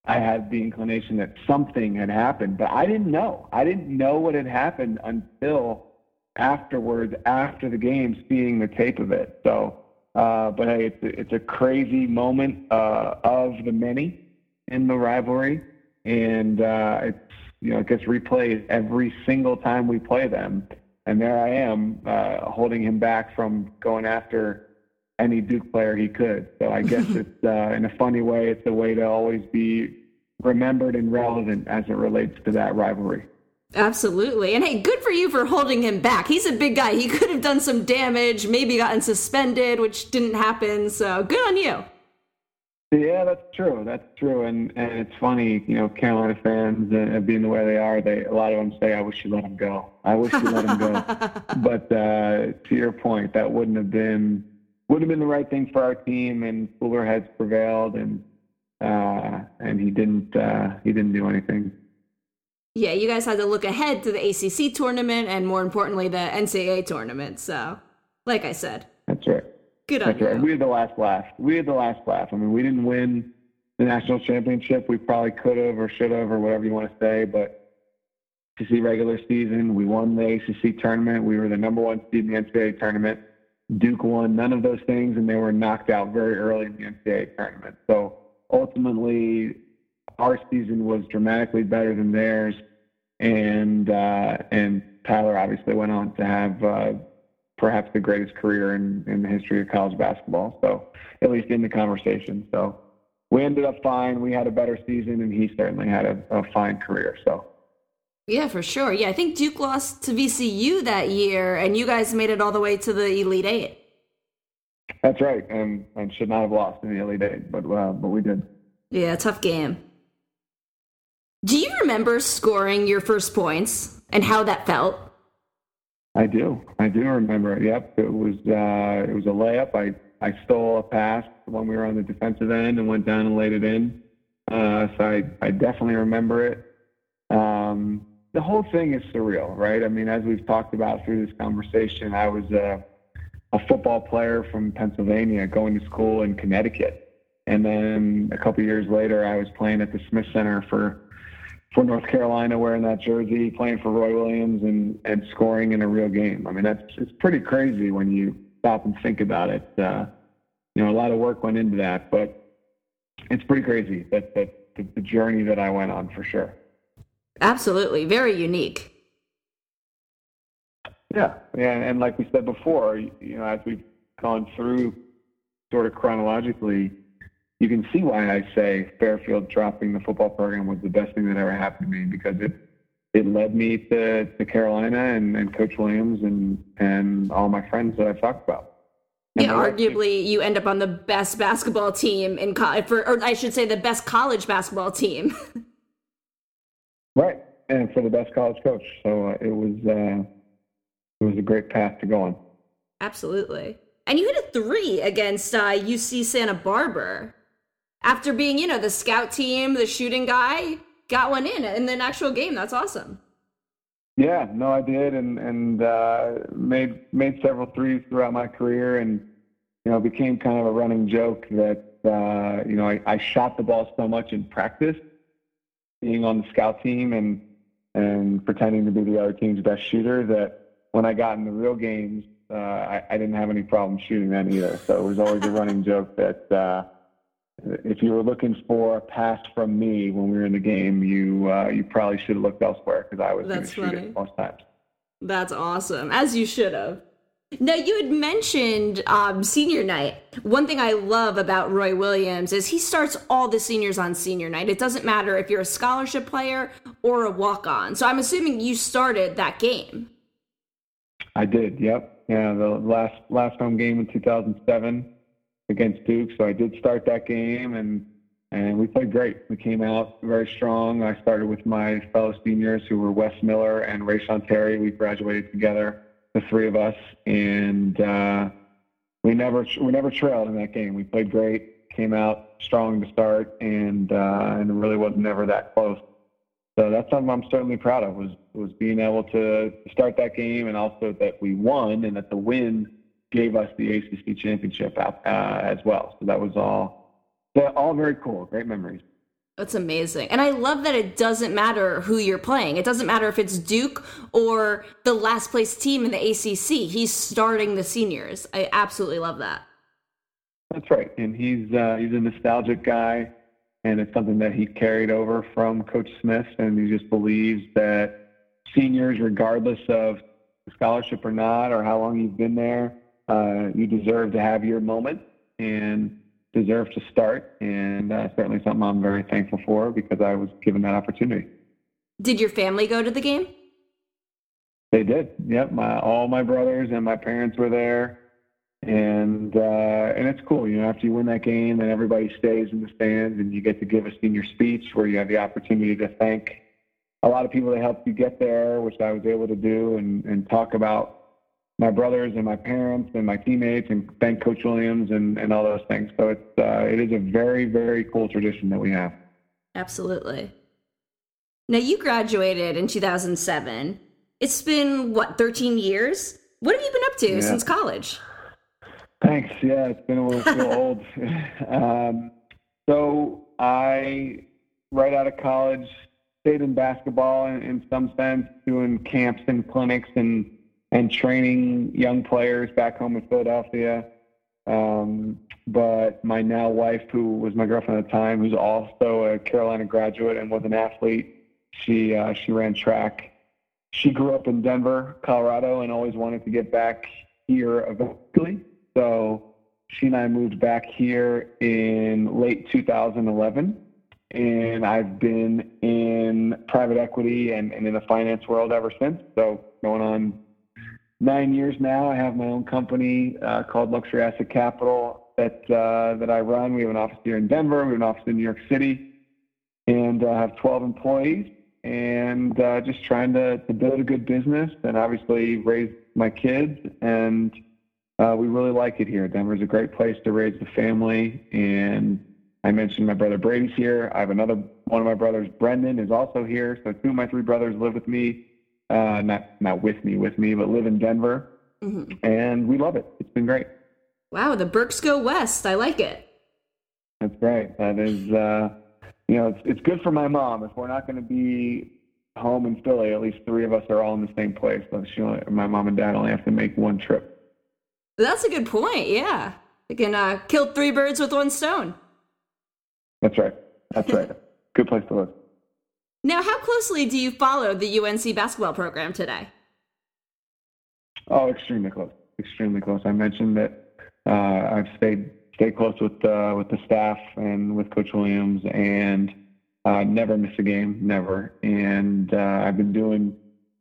I had the inclination that something had happened, but I didn't know. I didn't know what had happened until afterwards, after the game, seeing the tape of it. So, uh, but hey, it's a, it's a crazy moment uh, of the many in the rivalry, and uh, it's you know it gets replayed every single time we play them and there I am uh, holding him back from going after any Duke player he could. So I guess [laughs] it's uh, in a funny way, it's a way to always be remembered and relevant as it relates to that rivalry.
Absolutely. And hey, good for you for holding him back. He's a big guy. He could have done some damage, maybe gotten suspended, which didn't happen. So good on you.
Yeah, that's true. That's true, and and it's funny, you know, Carolina fans uh, being the way they are. They a lot of them say, "I wish you let him go. I wish you let him go." [laughs] But uh, to your point, that wouldn't have been would have been the right thing for our team, and cooler heads prevailed, and uh, and he didn't uh, he didn't do anything.
Yeah, you guys had to look ahead to the ACC tournament, and more importantly, the NCAA tournament. So, like I said,
that's right.
Good on That's you. Right.
We had the last laugh. We had the last laugh. I mean, we didn't win the national championship. We probably could have or should have or whatever you want to say, but ACC regular season, we won the ACC tournament. We were the number one seed in the NCAA tournament. Duke won none of those things, and they were knocked out very early in the NCAA tournament. So ultimately, our season was dramatically better than theirs, and uh, and Tyler obviously went on to have uh, perhaps the greatest career in, in the history of college basketball. So at least in the conversation. So we ended up fine. We had a better season, and he certainly had a, a fine career. So.
Yeah, for sure. Yeah, I think Duke lost to VCU that year, and you guys made it all the way to the Elite Eight.
That's right, and and should not have lost in the Elite Eight, but uh, but we did.
Yeah, tough game. Do you remember scoring your first points and how that felt?
I do. I do remember it. Yep, it was uh, it was a layup. I I stole a pass when we were on the defensive end and went down and laid it in. Uh, so I I definitely remember it. Um, the whole thing is surreal, right? I mean, as we've talked about through this conversation, I was a, a football player from Pennsylvania going to school in Connecticut, and then a couple years later, I was playing at the Smith Center for for North Carolina wearing that jersey, playing for Roy Williams and, and scoring in a real game. I mean, that's it's pretty crazy when you stop and think about it. Uh, you know, a lot of work went into that, but it's pretty crazy that that the, the journey that I went on for sure.
Absolutely, very unique.
Yeah, yeah, and like we said before, you know, as we've gone through sort of chronologically, you can see why I say Fairfield dropping the football program was the best thing that ever happened to me because it it led me to, to Carolina and, and Coach Williams and and all my friends that I've talked about.
And yeah, arguably you end up on the best basketball team in college, for, or I should say the best college basketball team. [laughs]
right, and for the best college coach. So uh, it was uh, it was a great path to go on.
Absolutely. And you hit a three against uh, UC Santa Barbara after being, you know, the scout team, the shooting guy, got one in in the actual game. That's awesome.
Yeah, no, I did, and and uh, made made several threes throughout my career, and you know, became kind of a running joke that uh, you know I, I shot the ball so much in practice, being on the scout team and and pretending to be the other team's best shooter. That when I got in the real games, uh, I, I didn't have any problem shooting then either. So it was always a running joke that. Uh, if you were looking for a pass from me when we were in the game, you uh, you probably should have looked elsewhere because I was going to shoot it most times.
That's awesome, as you should have. Now you had mentioned um, senior night. One thing I love about Roy Williams is he starts all the seniors on senior night. It doesn't matter if you're a scholarship player or a walk-on. So I'm assuming you started that game.
I did. Yep. Yeah. The last last home game in 2007 against Duke. So I did start that game, and and we played great. We came out very strong. I started with my fellow seniors who were Wes Miller and Reyshawn Terry. We graduated together, the three of us, and uh, we never we never trailed in that game. We played great, came out strong to start, and uh, and really was never that close. So that's something I'm certainly proud of was was being able to start that game and also that we won and that the win gave us the ACC championship uh, as well. So that was all, all very cool. Great memories.
That's amazing. And I love that it doesn't matter who you're playing. It doesn't matter if it's Duke or the last place team in the ACC. He's starting the seniors. I absolutely love that.
That's right. And he's uh, he's a nostalgic guy and it's something that he carried over from Coach Smith and he just believes that seniors regardless of scholarship or not or how long you've been there uh, you deserve to have your moment and deserve to start. And uh, certainly something I'm very thankful for because I was given that opportunity.
Did your family go to the game?
They did. Yep. My all my brothers and my parents were there, and uh, and it's cool. You know, after you win that game, and everybody stays in the stands, and you get to give a senior speech where you have the opportunity to thank a lot of people that helped you get there, which I was able to do, and and talk about my brothers and my parents and my teammates and thank Coach Williams and, and all those things. So it's uh, it is a very very cool tradition that we have.
Absolutely. Now you graduated in 2007. It's been what 13 years. What have you been up to yeah. since college?
Thanks. Yeah, it's been a little old. [laughs] Um, so I, right out of college, stayed in basketball in, in some sense, doing camps and clinics and and training young players back home in Philadelphia. Um, but my now wife, who was my girlfriend at the time, who's also a Carolina graduate and was an athlete, she uh, she ran track she grew up in Denver, Colorado, and always wanted to get back here eventually. So she and I moved back here in late 2011. And I've been in private equity and, and in the finance world ever since. So going on nine years now. I have my own company uh, called Luxury Asset Capital that uh, that I run. We have an office here in Denver. We have an office in New York City, and I uh, have 12 employees. And uh, just trying to, to build a good business and obviously raise my kids. And uh, we really like it here. Denver's a great place to raise the family. And I mentioned my brother Brady's here. I have another one of my brothers, Brendan, is also here. So two of my three brothers live with me uh, not not with me, with me, but live in Denver, mm-hmm. and we love it. It's been great.
Wow, the Burkes go west. I like it.
That's right. That is, uh, you know, it's it's good for my mom. If we're not going to be home in Philly, at least three of us are all in the same place. So she only, my mom and dad only have to make one trip.
That's a good point. Yeah, you can uh, kill three birds with one stone.
That's right. That's right. [laughs] good place to live.
Now, how closely do you follow the UNC basketball program today?
Oh, extremely close. Extremely close. I mentioned that uh, I've stayed stayed close with uh, with the staff and with Coach Williams, and uh, never miss a game, never. And uh, I've been doing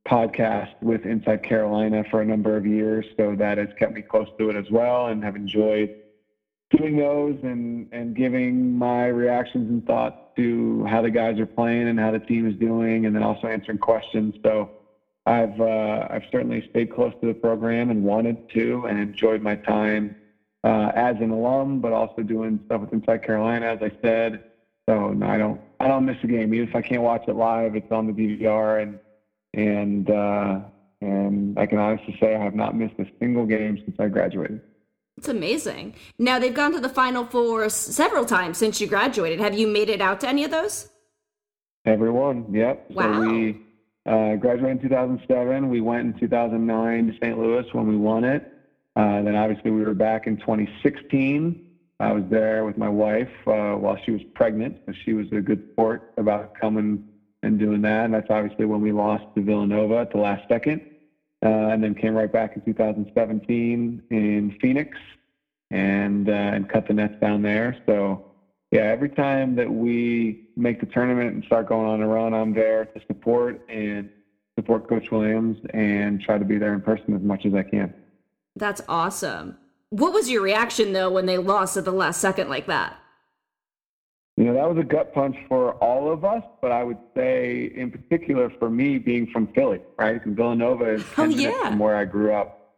podcasts with Inside Carolina for a number of years, so that has kept me close to it as well, and have enjoyed doing those and and giving my reactions and thoughts to how the guys are playing and how the team is doing, and then also answering questions. So I've uh, I've certainly stayed close to the program and wanted to, and enjoyed my time uh, as an alum, but also doing stuff with Inside Carolina, as I said. So no, I don't I don't miss a game. Even if I can't watch it live, it's on the DVR, and and uh, and I can honestly say I have not missed a single game since I graduated.
It's amazing. Now they've gone to the Final Four several times since you graduated. Have you made it out to any of those?
Everyone, yep. Wow. So we uh, graduated in 2007. We went in 2009 to St. Louis when we won it. Uh, then obviously we were back in 2016. I was there with my wife uh, while she was pregnant. She was a good sport about coming and doing that. And that's obviously when we lost to Villanova at the last second uh, and then came right back in 2017 in Phoenix and uh, and cut the nets down there. So yeah, every time that we make the tournament and start going on a run, I'm there to support and support Coach Williams and try to be there in person as much as I can.
That's awesome. What was your reaction though when they lost at the last second like that?
Know, that was a gut punch for all of us, but I would say in particular for me being from Philly, right? And Villanova is 10 oh, minutes yeah. from where I grew up.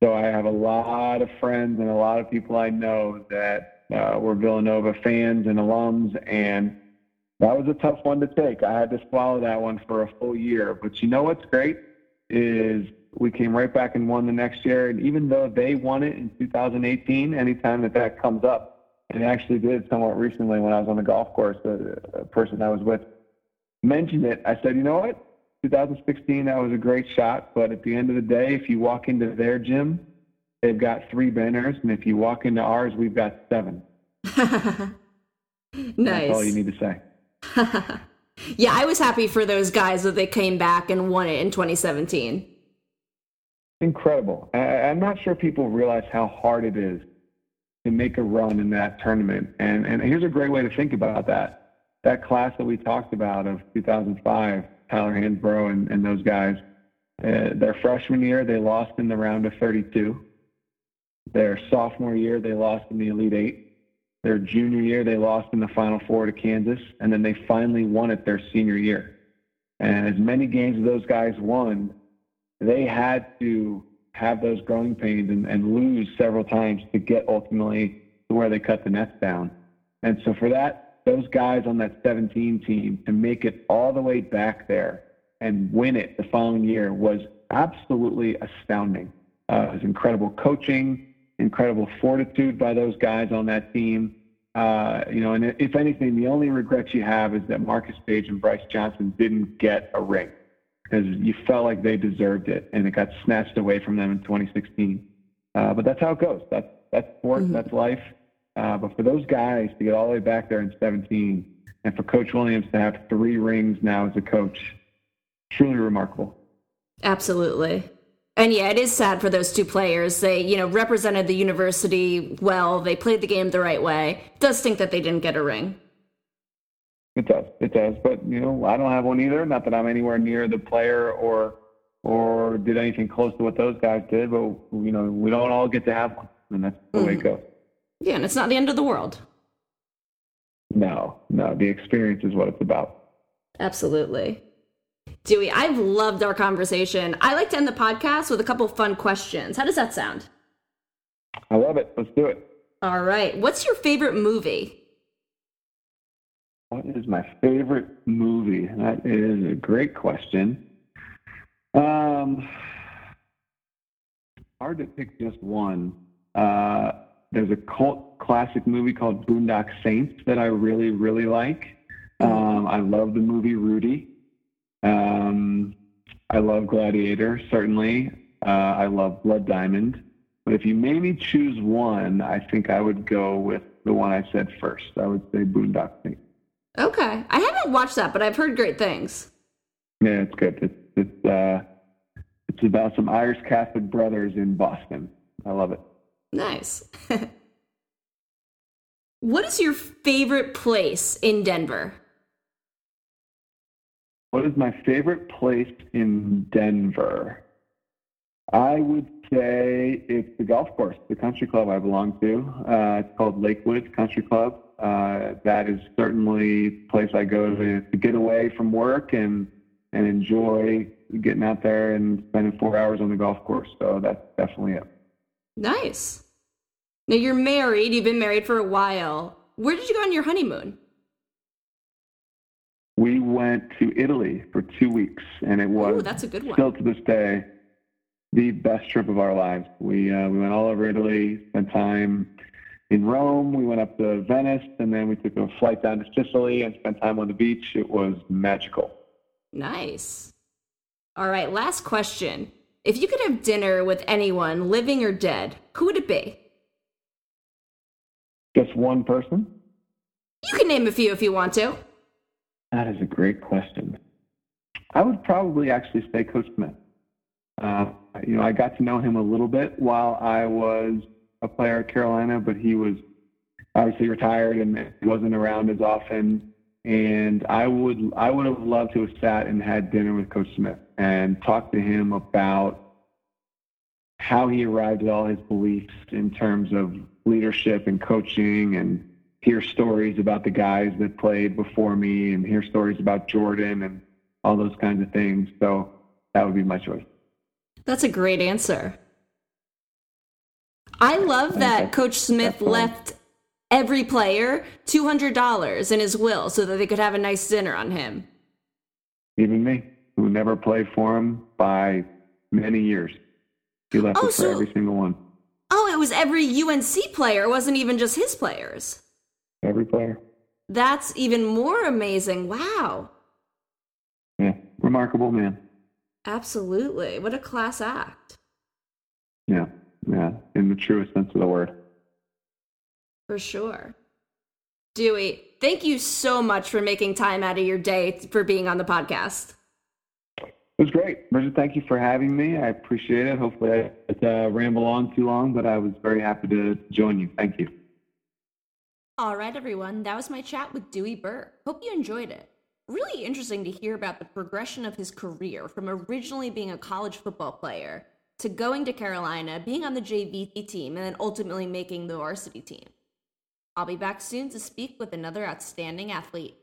So I have a lot of friends and a lot of people I know that uh, were Villanova fans and alums, and that was a tough one to take. I had to swallow that one for a full year. But you know what's great is we came right back and won the next year. And even though they won it in 2018, anytime that that comes up, and actually did somewhat recently when I was on the golf course. A, a person I was with mentioned it. I said, you know what? 2016, that was a great shot, but at the end of the day, if you walk into their gym, they've got three banners, and if you walk into ours, we've got seven. [laughs]
nice.
That's all you need to say. [laughs]
yeah, I was happy for those guys that they came back and won it in 2017.
Incredible. I, I'm not sure people realize how hard it is to make a run in that tournament. And and here's a great way to think about that. That class that we talked about of 2005, Tyler Hansbrough and, and those guys, uh, their freshman year they lost in the round of 32. Their sophomore year they lost in the Elite Eight. Their junior year they lost in the Final Four to Kansas, and then they finally won it their senior year. And as many games as those guys won, they had to have those growing pains and, and lose several times to get ultimately to where they cut the nets down. And so for that, those guys on that 17 team to make it all the way back there and win it the following year was absolutely astounding. Uh, it was incredible coaching, incredible fortitude by those guys on that team. Uh, you know, and if anything, the only regrets you have is that Marcus Paige and Brice Johnson didn't get a ring because you felt like they deserved it, and it got snatched away from them in 2016. Uh, but that's how it goes. That's that's sport. Mm-hmm. That's life. Uh, but for those guys to get all the way back there in 17, and for Coach Williams to have three rings now as a coach, truly remarkable.
Absolutely. And yeah, it is sad for those two players. They, you know, represented the university well. They played the game the right way. It does think that they didn't get a ring.
It does. It does. But you know, I don't have one either. Not that I'm anywhere near the player or or did anything close to what those guys did. But you know, we don't all get to have one, and that's the mm-hmm. way it mm-hmm. goes.
Yeah, and it's not the end of the world.
No, no. The experience is what it's about.
Absolutely. Dewey, I've loved our conversation. I like to end the podcast with a couple fun questions. How does that sound?
I love it. Let's do it.
All right. What's your favorite movie?
What is my favorite movie? That is a great question. Um, hard to pick just one. Uh, there's a cult classic movie called Boondock Saints that I really, really like. Um, I love the movie Rudy. Um, I love Gladiator, certainly. Uh, I love Blood Diamond. But if you made me choose one, I think I would go with the one I said first. I would say Boondock Saints.
Okay, I haven't watched that, but I've heard great things.
Yeah, it's good. It's it's uh, it's about some Irish Catholic brothers in Boston. I love it.
Nice. [laughs] what is your favorite place in Denver?
What is my favorite place in Denver? I would say it's the golf course, the country club I belong to. Uh, it's called Lakewood Country Club. Uh, that is certainly a place I go to, to get away from work and and enjoy getting out there and spending four hours on the golf course. So that's definitely it.
Nice. Now you're married. You've been married for a while. Where did you go on your honeymoon?
We went to Italy for two weeks, and it was
Ooh, that's a good one.
still to this day the best trip of our lives. We uh, we went all over Italy, spent time in Rome. We went up to Venice, and then we took a flight down to Sicily and spent time on the beach. It was magical.
Nice. All right, last question. If you could have dinner with anyone, living or dead, who would it be?
Just one person?
You can name a few if you want to.
That is a great question. I would probably actually say Coach Smith. Uh, you know, I got to know him a little bit while I was a player at Carolina, but he was obviously retired and wasn't around as often. And I would I would have loved to have sat and had dinner with Coach Smith and talked to him about how he arrived at all his beliefs in terms of leadership and coaching and hear stories about the guys that played before me and hear stories about Jordan and all those kinds of things. So that would be my choice.
That's a great answer. I love that Coach Smith left every player $200 in his will so that they could have a nice dinner on him.
Even me, who never played for him by many years. He left oh, it for so, every single one.
Oh, it was every UNC player. It wasn't even just his players.
Every player.
That's even more amazing. Wow.
Yeah, remarkable man.
Absolutely. What a class act.
Yeah, yeah, in the truest sense of the word.
For sure. Dewey, thank you so much for making time out of your day for being on the podcast.
It was great. Bridget, thank you for having me. I appreciate it. Hopefully, I didn't uh, ramble on too long, but I was very happy to join you. Thank you.
All right, everyone. That was my chat with Dewey Burke. Hope you enjoyed it. Really interesting to hear about the progression of his career from originally being a college football player to going to Carolina, being on the JV team, and then ultimately making the varsity team. I'll be back soon to speak with another outstanding athlete.